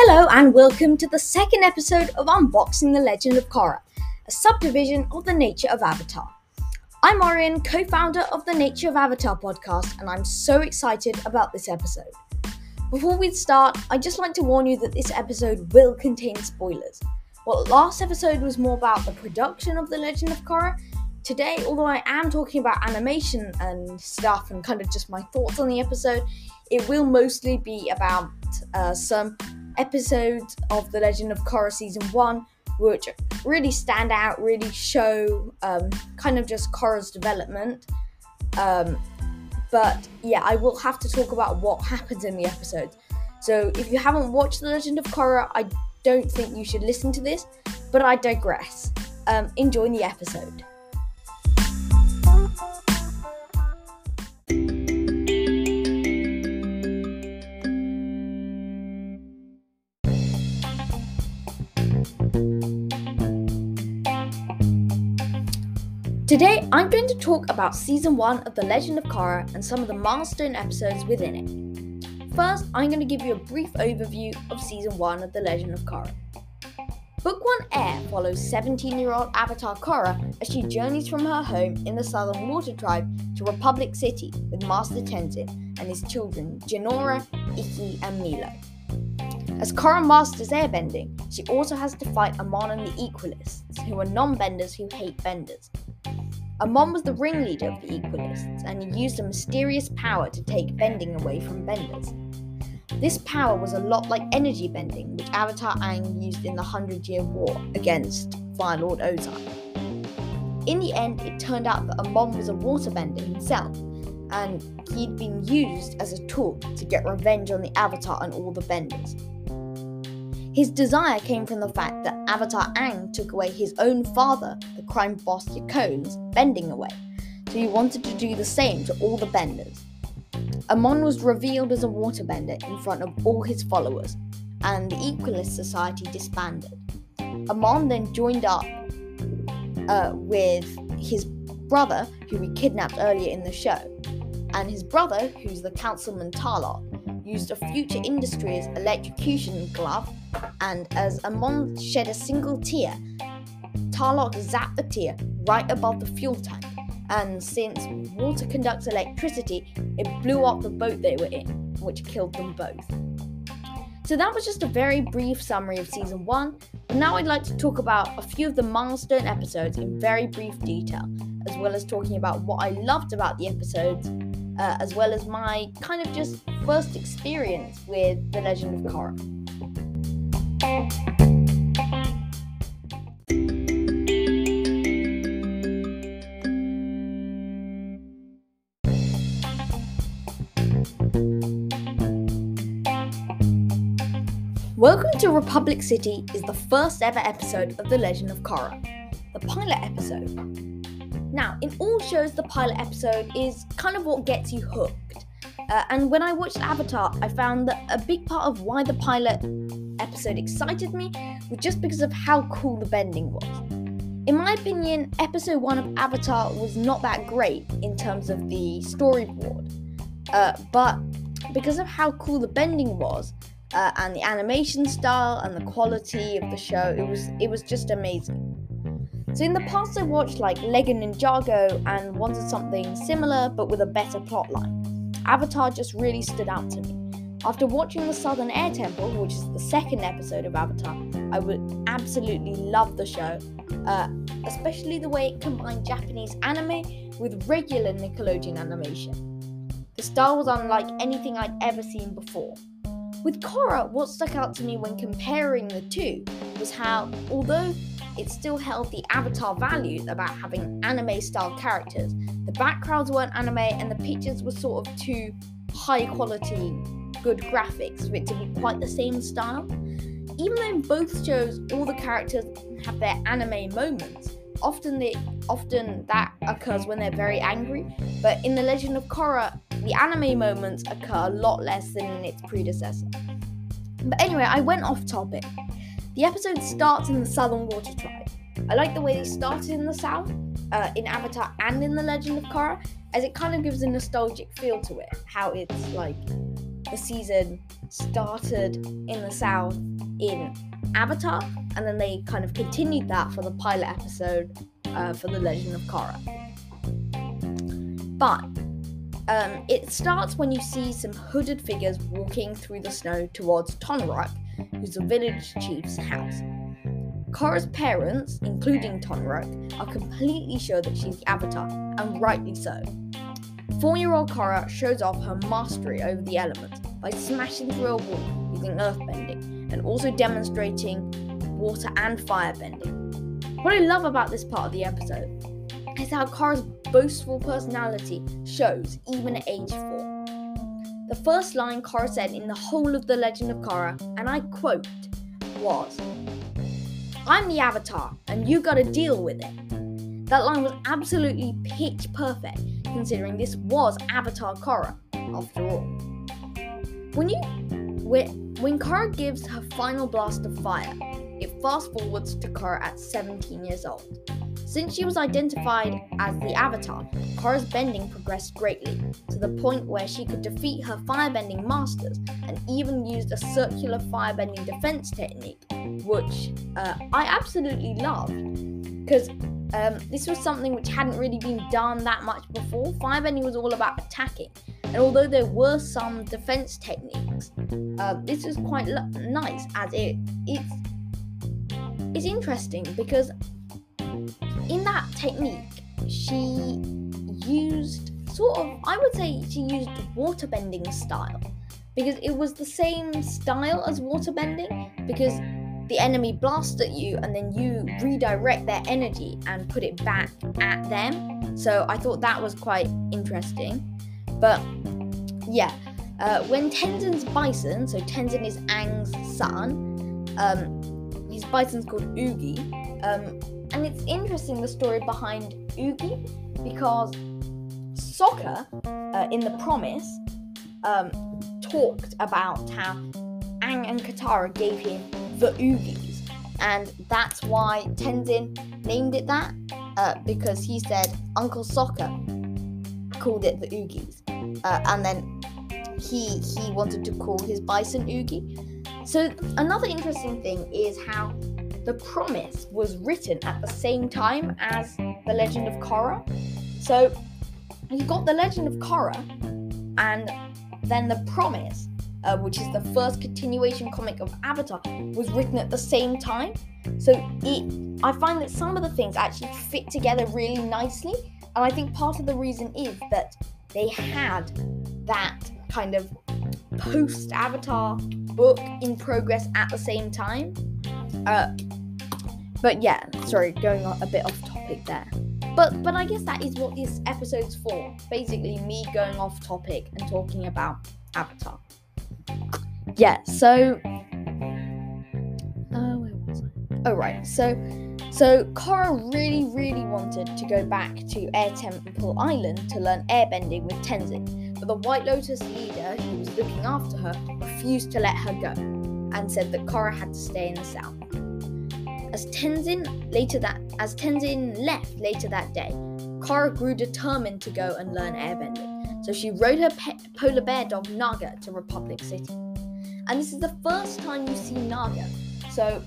Hello and welcome to the second episode of Unboxing the Legend of Korra, a subdivision of the Nature of Avatar. I'm Orion, co founder of the Nature of Avatar podcast, and I'm so excited about this episode. Before we start, I'd just like to warn you that this episode will contain spoilers. While last episode was more about the production of The Legend of Korra, today, although I am talking about animation and stuff and kind of just my thoughts on the episode, it will mostly be about uh, some episodes of The Legend of Korra Season 1 which really stand out, really show um, kind of just Korra's development. Um, but yeah, I will have to talk about what happens in the episodes. So if you haven't watched The Legend of Korra, I don't think you should listen to this, but I digress. Um, enjoy the episode. Today, I'm going to talk about Season 1 of The Legend of Korra and some of the milestone episodes within it. First, I'm going to give you a brief overview of Season 1 of The Legend of Korra. Book 1 Air follows 17 year old Avatar Korra as she journeys from her home in the Southern Water Tribe to Republic City with Master Tenzin and his children Jinora, Ikki, and Meelo. As Korra masters airbending, she also has to fight Amon and the Equalists, who are non benders who hate benders. Amon was the ringleader of the Equalists, and used a mysterious power to take bending away from benders. This power was a lot like energy bending, which Avatar Aang used in the Hundred Year War against Fire Lord Ozai. In the end, it turned out that Amon was a waterbender himself, and he'd been used as a tool to get revenge on the Avatar and all the benders. His desire came from the fact that Avatar Aang took away his own father, the crime boss Yakone's, bending away, so he wanted to do the same to all the benders. Amon was revealed as a waterbender in front of all his followers, and the Equalist Society disbanded. Amon then joined up uh, with his brother, who we kidnapped earlier in the show, and his brother, who's the Councilman Tarlok, used a Future Industries electrocution glove, and as Amon shed a single tear, Tarlok zapped the tear right above the fuel tank. And since water conducts electricity, it blew up the boat they were in, which killed them both. So that was just a very brief summary of season one. And now I'd like to talk about a few of the milestone episodes in very brief detail, as well as talking about what I loved about the episodes uh, as well as my kind of just first experience with The Legend of Korra. Welcome to Republic City is the first ever episode of The Legend of Korra, the pilot episode. Now, in all shows, the pilot episode is kind of what gets you hooked. Uh, and when I watched Avatar, I found that a big part of why the pilot episode excited me was just because of how cool the bending was. In my opinion, episode 1 of Avatar was not that great in terms of the storyboard, uh, but because of how cool the bending was, uh, and the animation style and the quality of the show, it was it was just amazing. So in the past, I watched like Lego Ninjago and wanted something similar but with a better plotline. Avatar just really stood out to me. After watching the Southern Air Temple, which is the second episode of Avatar, I would absolutely love the show, uh, especially the way it combined Japanese anime with regular Nickelodeon animation. The style was unlike anything I'd ever seen before. With Korra, what stuck out to me when comparing the two was how, although it still held the Avatar values about having anime style characters. The backgrounds weren't anime, and the pictures were sort of too high quality, good graphics for it to be quite the same style. Even though in both shows all the characters have their anime moments, often they often that occurs when they're very angry. But in The Legend of Korra, the anime moments occur a lot less than in its predecessor. But anyway, I went off topic. The episode starts in the Southern Water Tribe. I like the way they started in the South, uh, in Avatar and in The Legend of Korra, as it kind of gives a nostalgic feel to it. How it's like the season started in the south in Avatar, and then they kind of continued that for the pilot episode uh, for The Legend of Korra. But um, it starts when you see some hooded figures walking through the snow towards Tonraq, who's the village chief's house. Korra's parents, including Tonraq, are completely sure that she's the Avatar, and rightly so. Four year old Korra shows off her mastery over the elements by smashing through a wall using earthbending and also demonstrating water and firebending. What I love about this part of the episode is how Korra's boastful personality shows even at age 4. The first line Korra said in the whole of The Legend of Korra, and I quote, was, I'm the Avatar, and you gotta deal with it. That line was absolutely pitch perfect, considering this was Avatar Korra, after all. When you when, Korra gives her final blast of fire, it fast forwards to Korra at 17 years old. Since she was identified as the Avatar, Korra's bending progressed greatly, to the point where she could defeat her firebending masters and even used a circular firebending defense technique, which uh, I absolutely loved. Because um, this was something which hadn't really been done that much before. Firebending was all about attacking, and although there were some defense techniques, uh, this was quite nice as it it's it's interesting because in that technique, she used sort of, I would say, she used waterbending style because it was the same style as waterbending because the enemy blasts at you and then you redirect their energy and put it back at them. So I thought that was quite interesting. But yeah, uh, when Tenzin's bison, so Tenzin is Aang's son, um, his bison's called Oogie, um, and it's interesting the story behind Oogie because Sokka uh, in The Promise um, talked about how Aang and Katara gave him the Oogies, and that's why Tenzin named it that uh, because he said Uncle Sokka called it the Oogies, uh, and then he he wanted to call his bison Oogie. So another interesting thing is how the Promise was written at the same time as The Legend of Korra. So you've got The Legend of Korra, and then The Promise, uh, which is the first continuation comic of Avatar, was written at the same time. So it, I find that some of the things actually fit together really nicely, and I think part of the reason is that they had that kind of post Avatar book in progress at the same time. Uh, but yeah, sorry, going a bit off topic there. But but I guess that is what this episode's for. Basically, me going off topic and talking about Avatar. Yeah. So. Uh, where was I? Oh right. So. So Korra really, really wanted to go back to Air Temple Island to learn airbending with Tenzin, but the White Lotus leader who was looking after her refused to let her go and said that Korra had to stay in the south. As Tenzin later that as Tenzin left later that day, Korra grew determined to go and learn airbending. So she rode her pe- polar bear dog Naga to Republic City. And this is the first time you see Naga. So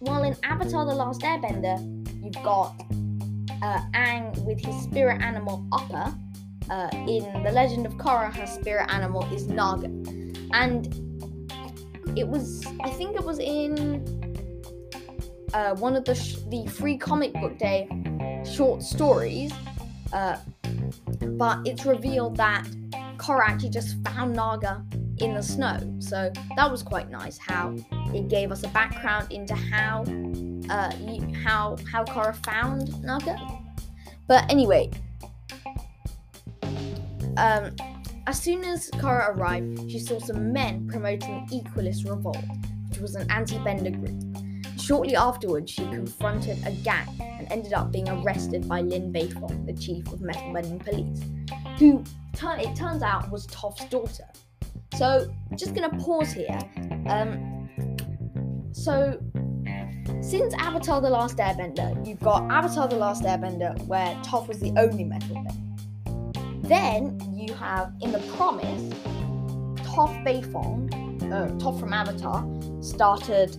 while in Avatar The Last Airbender, you've got uh, Aang with his spirit animal Appa. Uh, in The Legend of Korra, her spirit animal is Naga. And it was, I think it was in uh, one of the sh- the free comic book day short stories, uh, but it's revealed that Korra actually just found Naga in the snow. So that was quite nice. How it gave us a background into how uh, how how Korra found Naga. But anyway, um, as soon as Korra arrived, she saw some men promoting the Equalist Revolt, which was an anti-bender group. Shortly afterwards, she confronted a gang and ended up being arrested by Lin Beifong, the chief of metal bending police, who it turns out was Toph's daughter. So, just gonna pause here. Um, so, since Avatar The Last Airbender, you've got Avatar The Last Airbender, where Toph was the only metal bender. Then you have, in The Promise, Toph Beifong, uh, Toph from Avatar, started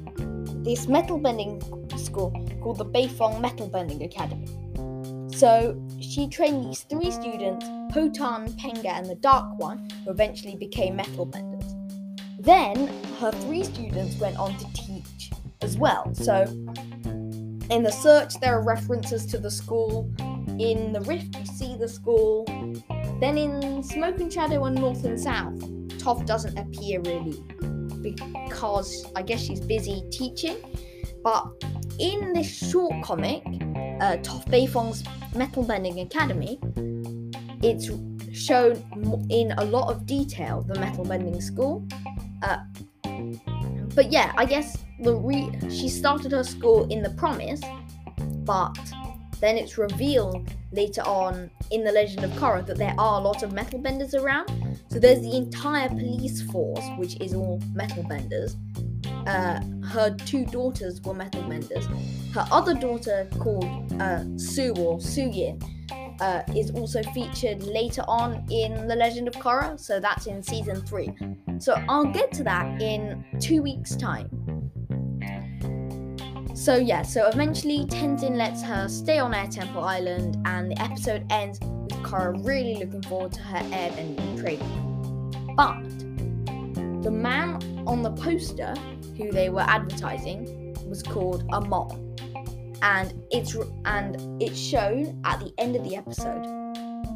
this metal bending school called the Beifong Metal Bending Academy. So she trained these three students, Potan, Penga, and the Dark One, who eventually became metal benders. Then her three students went on to teach as well. So in the search, there are references to the school. In the Rift, you see the school. Then in Smoke and Shadow and North and South, Toph doesn't appear really because I guess she's busy teaching. But in this short comic, uh, Beifong's Metal Bending Academy, it's shown in a lot of detail the metal bending school. Uh, but yeah, I guess the re- she started her school in the Promise, but then it's revealed later on in the Legend of Korra that there are a lot of metal benders around. So there's the entire police force, which is all metal benders. Uh, her two daughters were metal benders. Her other daughter, called uh, Su or Suyin, uh, is also featured later on in The Legend of Korra, so that's in season 3. So I'll get to that in two weeks' time. So, yeah, so eventually Tenzin lets her stay on Air Temple Island, and the episode ends with Korra really looking forward to her airbending training. But the man on the poster who they were advertising was called Amon and it's and it's shown at the end of the episode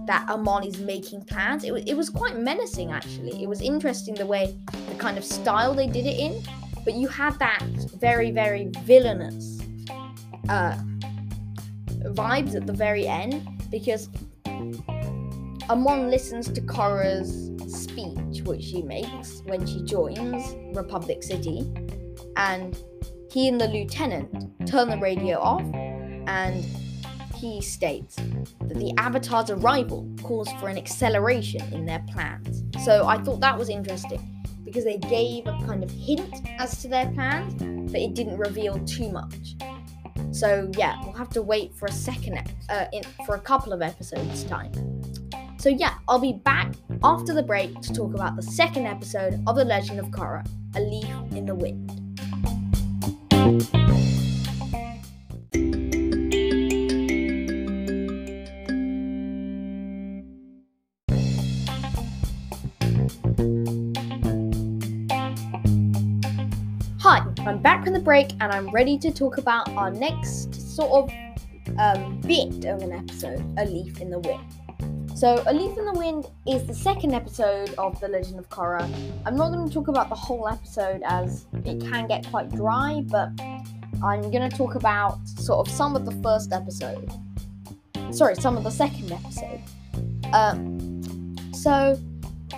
that Amon is making plans. It, was, it was quite menacing actually. It was interesting the way the kind of style they did it in, but you had that very very villainous uh, vibes at the very end because Amon listens to Korra's speech, which she makes when she joins Republic City, and he and the lieutenant turn the radio off and he states that the Avatar's arrival calls for an acceleration in their plans. So I thought that was interesting because they gave a kind of hint as to their plans, but it didn't reveal too much. So yeah, we'll have to wait for a second, uh, in, for a couple of episodes time. So yeah, I'll be back after the break to talk about the second episode of The Legend of Korra, A Leaf in the Wind. I'm back from the break and I'm ready to talk about our next sort of um, bit of an episode, A Leaf in the Wind. So, A Leaf in the Wind is the second episode of The Legend of Korra. I'm not going to talk about the whole episode as it can get quite dry, but I'm going to talk about sort of some of the first episode. Sorry, some of the second episode. Um, so,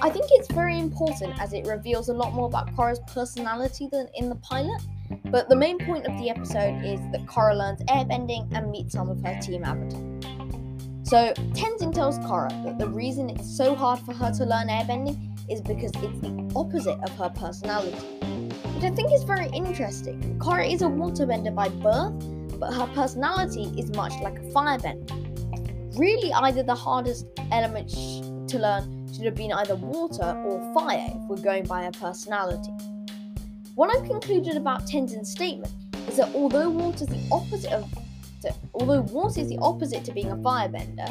I think it's very important as it reveals a lot more about Korra's personality than in the pilot. But the main point of the episode is that Korra learns airbending and meets some of her team avatar. So Tenzin tells Korra that the reason it's so hard for her to learn airbending is because it's the opposite of her personality. Which I think is very interesting. Korra is a waterbender by birth, but her personality is much like a firebender. Really, either the hardest element to learn should have been either water or fire if we're going by her personality. What I've concluded about Tenzin's statement is that although water is the opposite of to, although water is the opposite to being a firebender,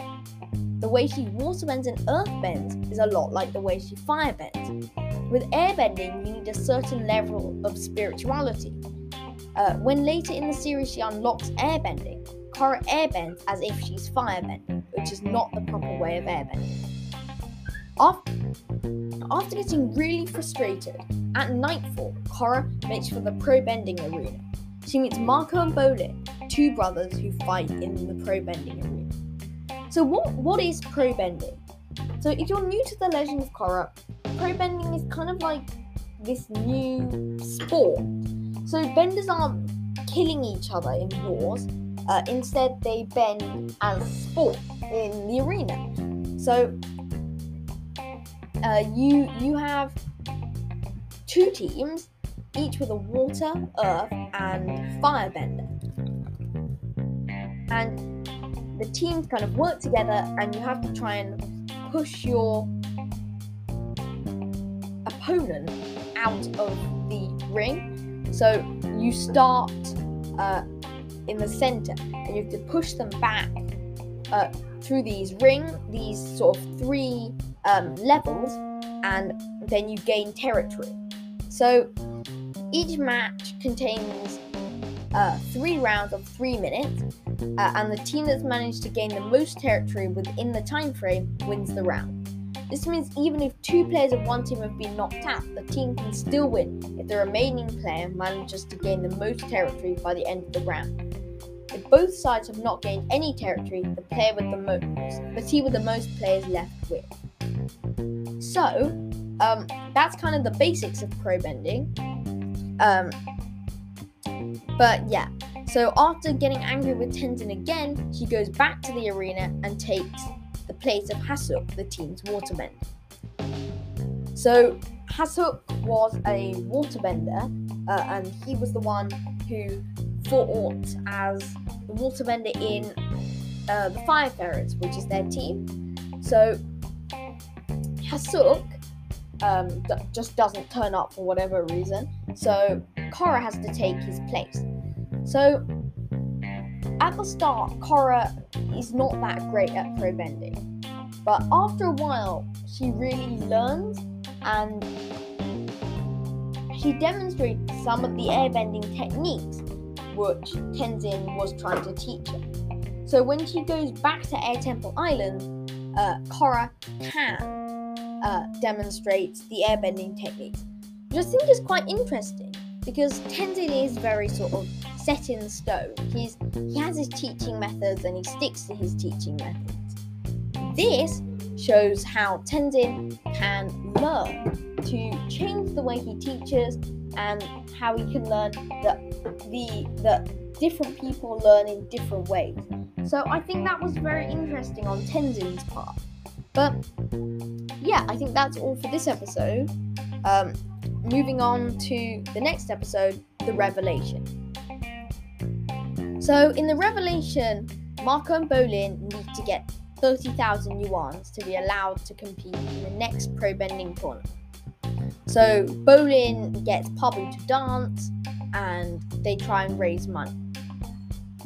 the way she waterbends and earthbends is a lot like the way she firebends. With airbending, you need a certain level of spirituality. Uh, when later in the series she unlocks airbending, Korra airbends as if she's firebending, which is not the proper way of airbending. After, getting really frustrated, at nightfall, Korra makes for the pro bending arena. She meets Mako and Bolin, two brothers who fight in the pro bending arena. So, what, what is pro bending? So, if you're new to the Legend of Korra, pro bending is kind of like this new sport. So, benders aren't killing each other in wars, uh, instead, they bend as sport in the arena. So, uh, you you have two teams, each with a water, earth, and firebender. And the teams kind of work together, and you have to try and push your opponent out of the ring. So you start uh, in the center and you have to push them back uh, through these ring, these sort of three um, levels, and then you gain territory. So each match contains uh, three rounds of three minutes, uh, and the team that's managed to gain the most territory within the time frame wins the round. This means even if two players of one team have been knocked out, the team can still win if the remaining player manages to gain the most territory by the end of the round. If both sides have not gained any territory, the player with the most, the team with the most players left win. So, um, that's kind of the basics of pro bending. Um, but yeah, so after getting angry with Tenzin again, she goes back to the arena and takes the place of Hasook, the team's waterbender. So Hasook was a waterbender, uh, and he was the one who fought as the waterbender in uh, the Ferrets, which is their team. So Hasook um, just doesn't turn up for whatever reason. So Korra has to take his place. So at the start, Korra is not that great at pro bending, but after a while, she really learns and she demonstrates some of the airbending techniques which Tenzin was trying to teach her. So when she goes back to Air Temple Island, uh, Korra can uh, demonstrate the airbending techniques, which I think is quite interesting because Tenzin is very sort of set in stone. He's he has his teaching methods and he sticks to his teaching methods. This shows how Tenzin can learn to change the way he teaches and how he can learn that the that different people learn in different ways. So I think that was very interesting on Tenzin's part. But yeah, I think that's all for this episode. Um, moving on to the next episode, the revelation. So in the revelation, Mako and Bolin need to get 30,000 yuan to be allowed to compete in the next pro bending tournament. So Bolin gets Pabu to dance and they try and raise money.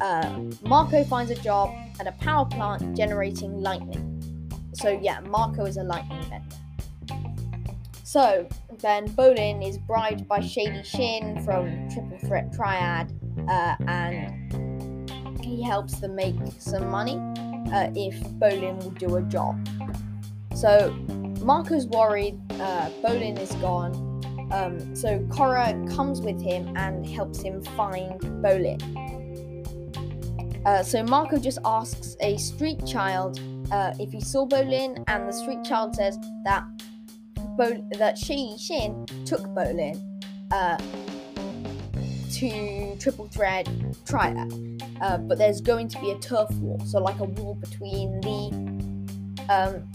Uh, Mako finds a job at a power plant generating lightning. So yeah, Mako is a lightning bender. So then Bolin is bribed by Shady Shin from Triple Threat Triad, uh, and he helps them make some money uh, if Bolin will do a job. So Mako's worried uh, Bolin is gone, um, so Korra comes with him and helps him find Bolin. Uh, so Mako just asks a street child uh, if he saw Bolin, and the street child says that Bo- that Shady Shin took Bolin uh, to Triple Threat Triad, uh, but there's going to be a turf war, so like a war between the um,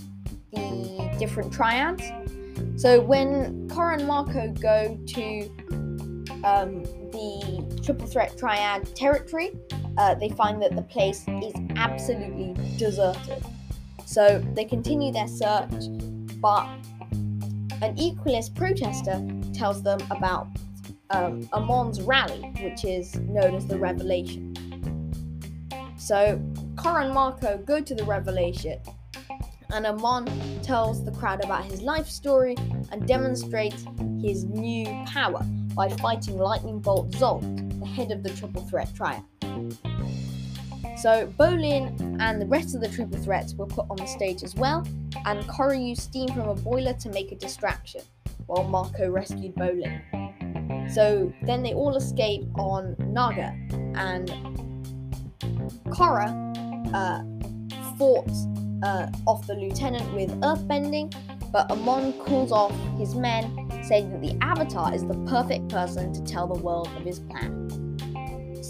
the different triads. So when Korra and Mako go to um, the Triple Threat Triad territory, uh, they find that the place is absolutely deserted. So they continue their search, but an Equalist protester tells them about um, Amon's rally, which is known as the Revelation. So Korra and Mako go to the Revelation, and Amon tells the crowd about his life story and demonstrates his new power by fighting Lightning Bolt Zolt, the head of the Triple Threat Triad. So Bolin and the rest of the Triple Threats were put on the stage as well, and Korra used steam from a boiler to make a distraction, while Mako rescued Bolin. So then they all escape on Naga, and Korra uh, fought uh, off the lieutenant with earthbending, but Amon calls off his men, saying that the Avatar is the perfect person to tell the world of his plan.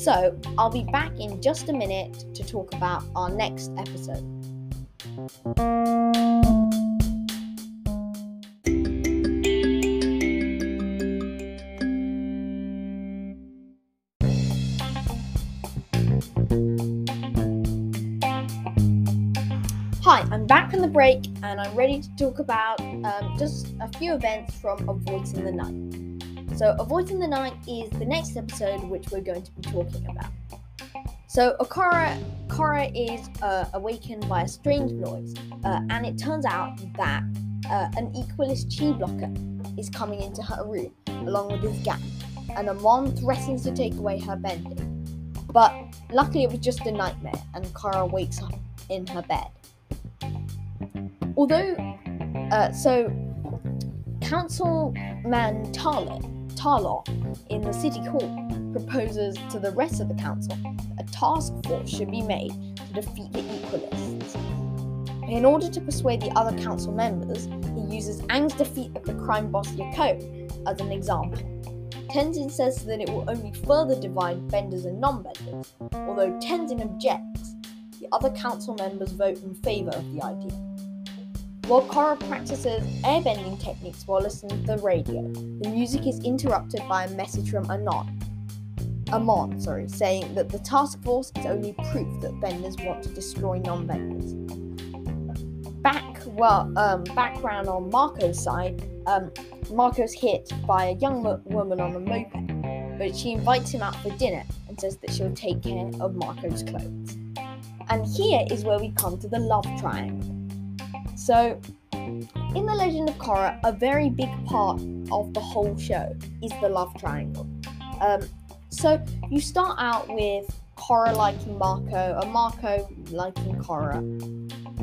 So, I'll be back in just a minute to talk about our next episode. Hi, I'm back from the break and I'm ready to talk about um, just a few events from A Voice in the Night. So, A Voice in the Night is the next episode which we're going to be talking about. So, Akara, Kara is uh, awakened by a strange noise, uh, and it turns out that uh, an Equalist chi blocker is coming into her room along with his gang, and Amon threatens to take away her bending. But luckily, it was just a nightmare, and Kara wakes up in her bed. Although, uh, so Councilman Tarlok, Tarlok in the City Hall proposes to the rest of the council that a task force should be made to defeat the Equalists. In order to persuade the other council members, he uses Aang's defeat of the crime boss Yakone as an example. Tenzin says that it will only further divide benders and non-benders, although Tenzin objects. The other council members vote in favour of the idea. While Korra practices airbending techniques while listening to the radio, the music is interrupted by a message from Anon. Amon, sorry, saying that the task force is only proof that benders want to destroy non-benders. Back, well, um, background on Mako's side, um, Mako's hit by a young mo- woman on a moped, but she invites him out for dinner and says that she'll take care of Mako's clothes. And here is where we come to the love triangle. So, in The Legend of Korra, a very big part of the whole show is the love triangle. Um, so, you start out with Korra liking Mako, and Mako liking Korra.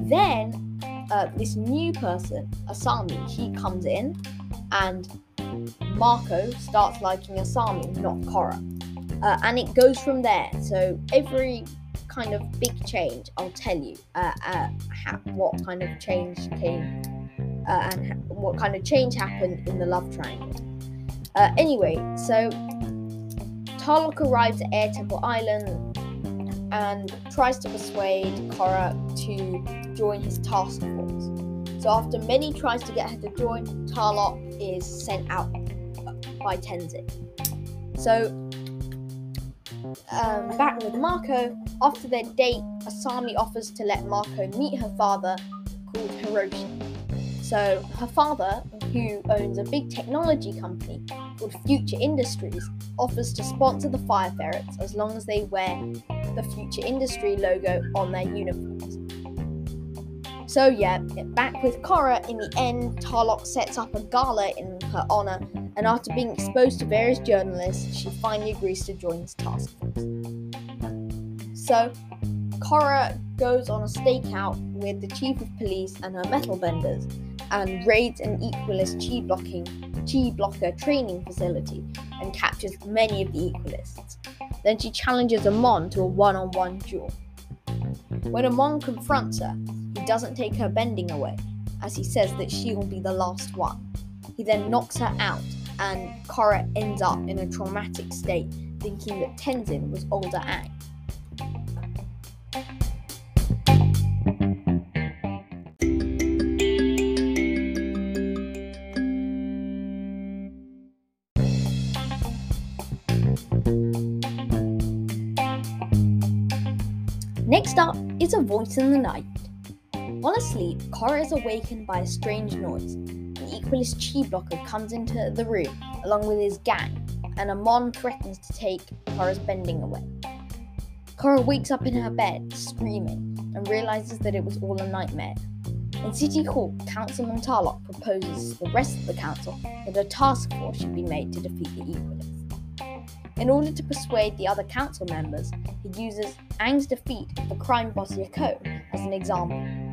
Then uh, this new person, Asami, he comes in and Mako starts liking Asami, not Korra. Uh, and it goes from there. So every kind of big change, I'll tell you uh, uh, ha- what kind of change came uh, and ha- what kind of change happened in the love triangle. Uh, anyway, so Tarlok arrives at Air Temple Island and tries to persuade Korra to join his task force. So after many tries to get her to join, Tarlok is sent out by Tenzin. So um, back with Mako, after their date, Asami offers to let Mako meet her father called Hiroshi. So her father, who owns a big technology company called Future Industries, offers to sponsor the Fire Ferrets as long as they wear the Future Industry logo on their uniforms. So yeah, back with Korra, in the end, Tarlok sets up a gala in her honor, and after being exposed to various journalists, she finally agrees to join his task force. So, Korra goes on a stakeout with the chief of police and her metal benders, and raids an Equalist chi blocking chi blocker training facility and captures many of the Equalists. Then she challenges Amon to a one-on-one duel. When Amon confronts her, he doesn't take her bending away, as he says that she will be the last one. He then knocks her out, and Korra ends up in a traumatic state, thinking that Tenzin was older Aang. Next up is a voice in the night. While asleep, Korra is awakened by a strange noise. An Equalist chi blocker comes into the room along with his gang, and Amon threatens to take Korra's bending away. Korra wakes up in her bed, screaming, and realizes that it was all a nightmare. In City Hall, Councilman Tarlok proposes to the rest of the council that a task force should be made to defeat the Equalists. In order to persuade the other council members, he uses Aang's defeat of the crime boss Yakone as an example.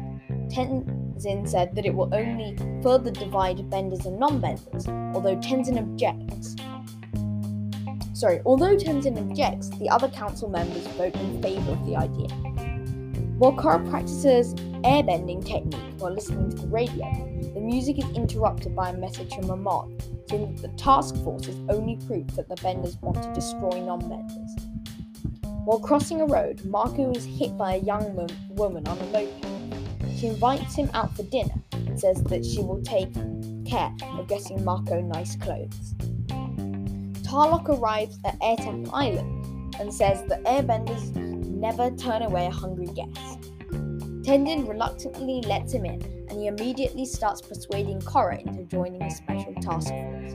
Tenzin said that it will only further divide benders and non-benders, although Tenzin objects. Sorry, although Tenzin objects, the other council members vote in favour of the idea. While Korra practices airbending technique while listening to the radio, the music is interrupted by a message from Amon, saying that the task force is only proof that the benders want to destroy non-benders. While crossing a road, Mako is hit by a young woman on a moped. She invites him out for dinner and says that she will take care of getting Mako nice clothes. Tarlok arrives at Air Temple Island and says that airbenders never turn away a hungry guest. Tenzin reluctantly lets him in, and he immediately starts persuading Korra into joining a special task force.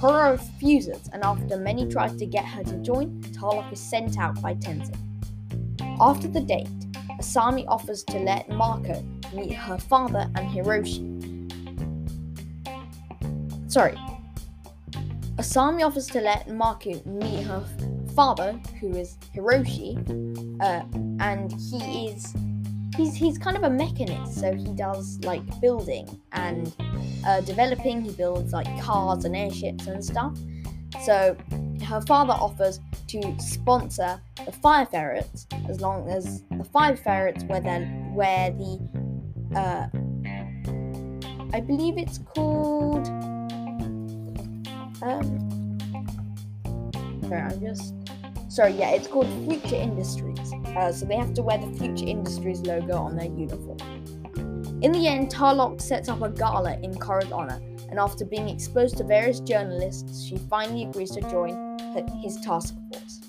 Korra refuses, and after many tries to get her to join, Tarlok is sent out by Tenzin. After the date, Asami offers to let Mako meet her father and Hiroshi. Sorry. Asami offers to let Mako meet her father, who is Hiroshi, uh, and he is he's he's kind of a mechanist, so he does like building and uh, developing. He builds like cars and airships and stuff. So her father offers to sponsor the fire ferrets as long as the fire ferrets where then where the uh, I believe it's called um sorry, I'm just sorry, yeah, it's called Future Industries. Uh, so they have to wear the Future Industries logo on their uniform. In the end, Tarlok sets up a gala in Korra's honor, and after being exposed to various journalists, she finally agrees to join his task force.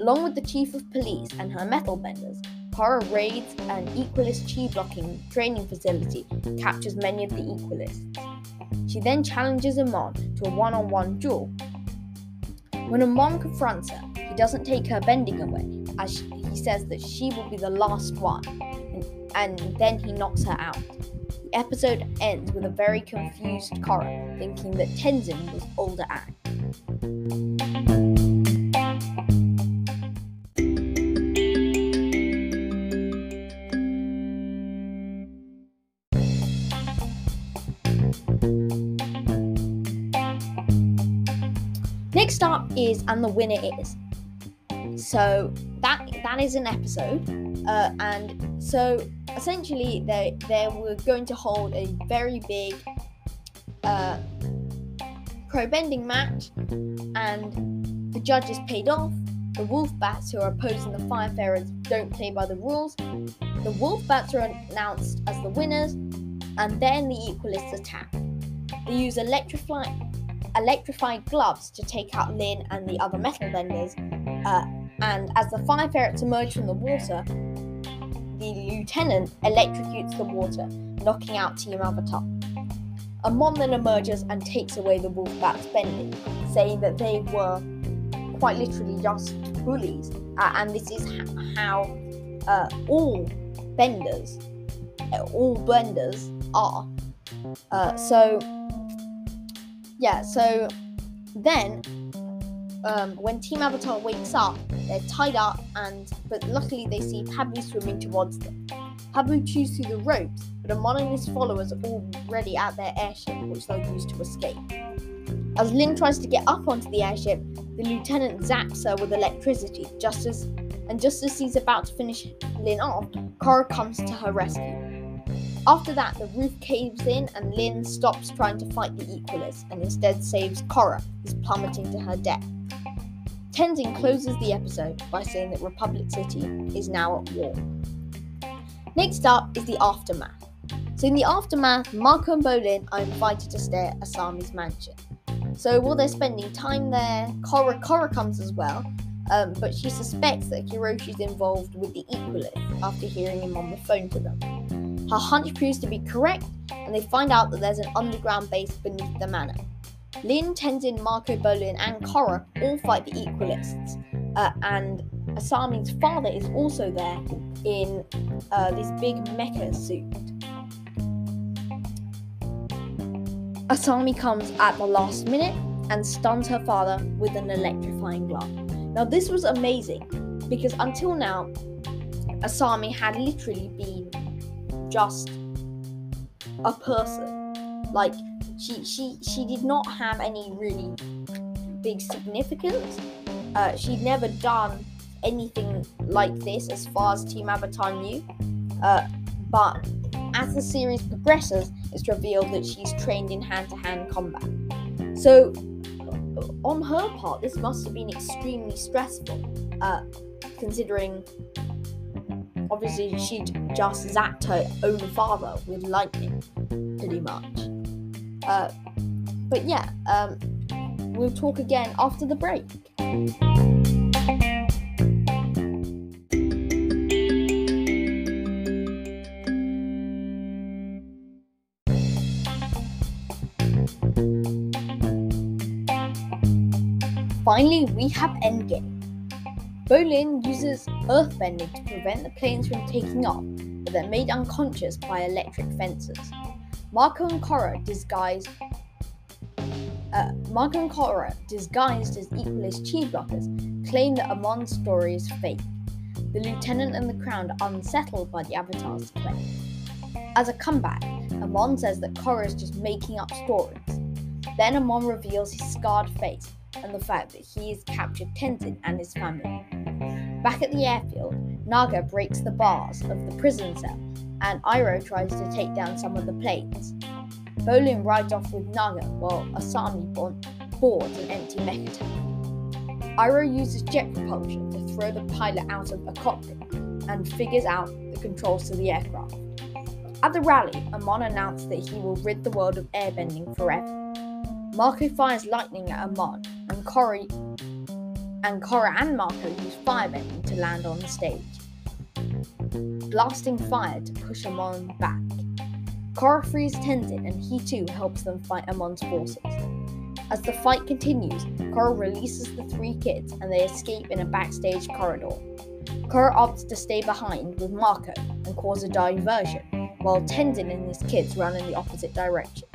Along with the chief of police and her metal benders, Kara raids an Equalist chi blocking training facility and captures many of the Equalists. She then challenges Amon to a one on one duel. When Amon confronts her, he doesn't take her bending away, as he says that she will be the last one, and, and then he knocks her out. The episode ends with a very confused Korra thinking that Tenzin was older Aang. Next up is and the winner is. So that that is an episode, uh, and so essentially they they were going to hold a very big uh, pro bending match, and the judges paid off. The wolf bats who are opposing the fire ferrets don't play by the rules. The wolf bats are announced as the winners, and then the equalists attack. They use electrify electrified gloves to take out Lin and the other metal benders. Uh, and as the fire ferrets emerge from the water, the lieutenant electrocutes the water, knocking out Team Avatar. Amon then emerges and takes away the wolf bat's bending, saying that they were quite literally just bullies, uh, and this is how uh, all benders, uh, all blenders are. Uh, so yeah, so then um, when Team Avatar wakes up, they're tied up, and but luckily they see Pabu swimming towards them. Pabu chews through the ropes, but Amon and his followers are already at their airship, which they'll use to escape. As Lin tries to get up onto the airship, the lieutenant zaps her with electricity, just as and just as he's about to finish Lin off, Korra comes to her rescue. After that, the roof caves in and Lin stops trying to fight the Equalists and instead saves Korra, who's plummeting to her death. Tenzin closes the episode by saying that Republic City is now at war. Next up is the aftermath. So in the aftermath, Mako and Bolin are invited to stay at Asami's mansion. So while they're spending time there, Korra Korra comes as well, um, but she suspects that Hiroshi's involved with the Equalists after hearing him on the phone to them. Her hunch proves to be correct, and they find out that there's an underground base beneath the manor. Lin, Tenzin, Mako Bolin, and Korra all fight the Equalists, uh, and Asami's father is also there in uh, this big mecha suit. Asami comes at the last minute and stuns her father with an electrifying glove. Now, this was amazing because until now, Asami had literally been just a person. Like she she she did not have any really big significance. Uh, she'd never done anything like this as far as Team Avatar knew. Uh, but as the series progresses, it's revealed that she's trained in hand-to-hand combat. So, on her part, this must have been extremely stressful, uh, considering obviously she'd just zapped her own father with lightning, pretty much. Uh, but yeah, um, we'll talk again after the break. Finally, we have Endgame. Bolin uses earthbending to prevent the planes from taking off, but they're made unconscious by electric fences. Mako and Korra disguised uh, Mako and Korra, disguised as Equalist chi blockers, claim that Amon's story is fake. The lieutenant and the crown are unsettled by the Avatar's claim. As a comeback, Amon says that Korra is just making up stories. Then Amon reveals his scarred face and the fact that he has captured Tenzin and his family. Back at the airfield, Naga breaks the bars of the prison cell, and Iroh tries to take down some of the planes. Bolin rides off with Naga while Asami boards an empty mecha tank. Iroh uses jet propulsion to throw the pilot out of a cockpit and figures out the controls to the aircraft. At the rally, Amon announced that he will rid the world of airbending forever. Mako fires lightning at Amon, and Korra and Korra and Mako use firebending to land on the stage, blasting fire to push Amon back. Korra frees Tenzin and he too helps them fight Amon's forces. As the fight continues, Korra releases the three kids and they escape in a backstage corridor. Korra opts to stay behind with Mako and cause a diversion, while Tenzin and his kids run in the opposite direction.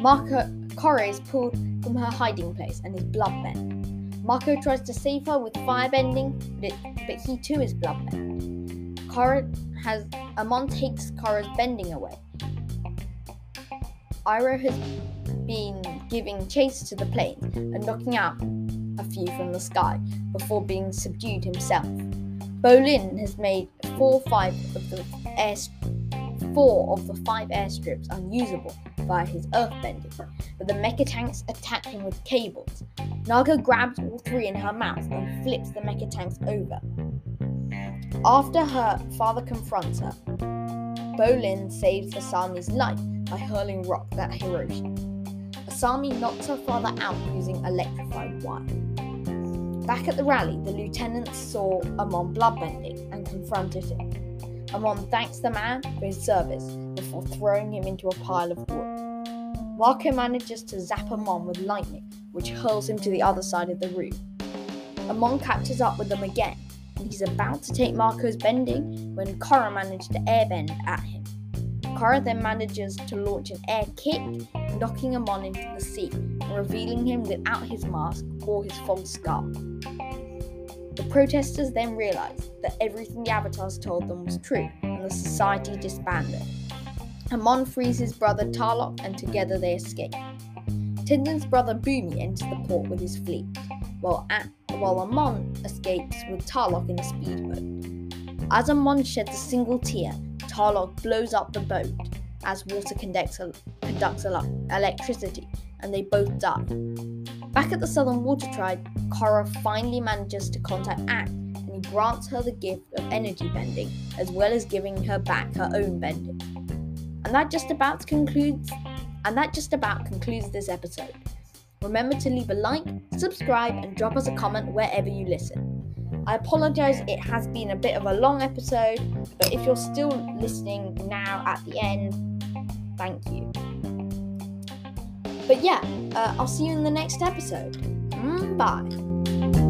Mako Korra is pulled from her hiding place and is bloodbent. Mako tries to save her with firebending, but, it, but he too is bloodbent. Korra has Amon takes Korra's bending away. Iroh has been giving chase to the plane and knocking out a few from the sky before being subdued himself. Bolin has made four five of the air four of the five airstrips unusable via his earthbending, but the mecha tanks attack him with cables. Naga grabs all three in her mouth and flips the mecha tanks over. After her father confronts her, Bolin saves Asami's life by hurling rock at Hiroshi. Asami knocks her father out using electrified wire. Back at the rally, the lieutenant saw Amon bloodbending and confronted him. Amon thanks the man for his service before throwing him into a pile of wood. Mako manages to zap Amon with lightning, which hurls him to the other side of the room. Amon catches up with them again, and he's about to take Mako's bending when Korra manages to airbend at him. Korra then manages to launch an air kick, knocking Amon into the sea and revealing him without his mask or his false scar. The protesters then realised that everything the avatars told them was true, and the society disbanded. Amon frees his brother Tarlok, and together they escape. Tenzin's brother Bumi enters the port with his fleet, while, while Amon escapes with Tarlok in a speedboat. As Amon sheds a single tear, Tarlok blows up the boat as water conducts, conducts electricity, and they both die. Back at the Southern Water Tribe, Korra finally manages to contact Aang, and he grants her the gift of energy bending, as well as giving her back her own bending. And that just about concludes and that just about concludes this episode. Remember to leave a like, subscribe, and drop us a comment wherever you listen. I apologize, it has been a bit of a long episode, but if you're still listening now at the end, thank you. But yeah, uh, I'll see you in the next episode. Mm, bye.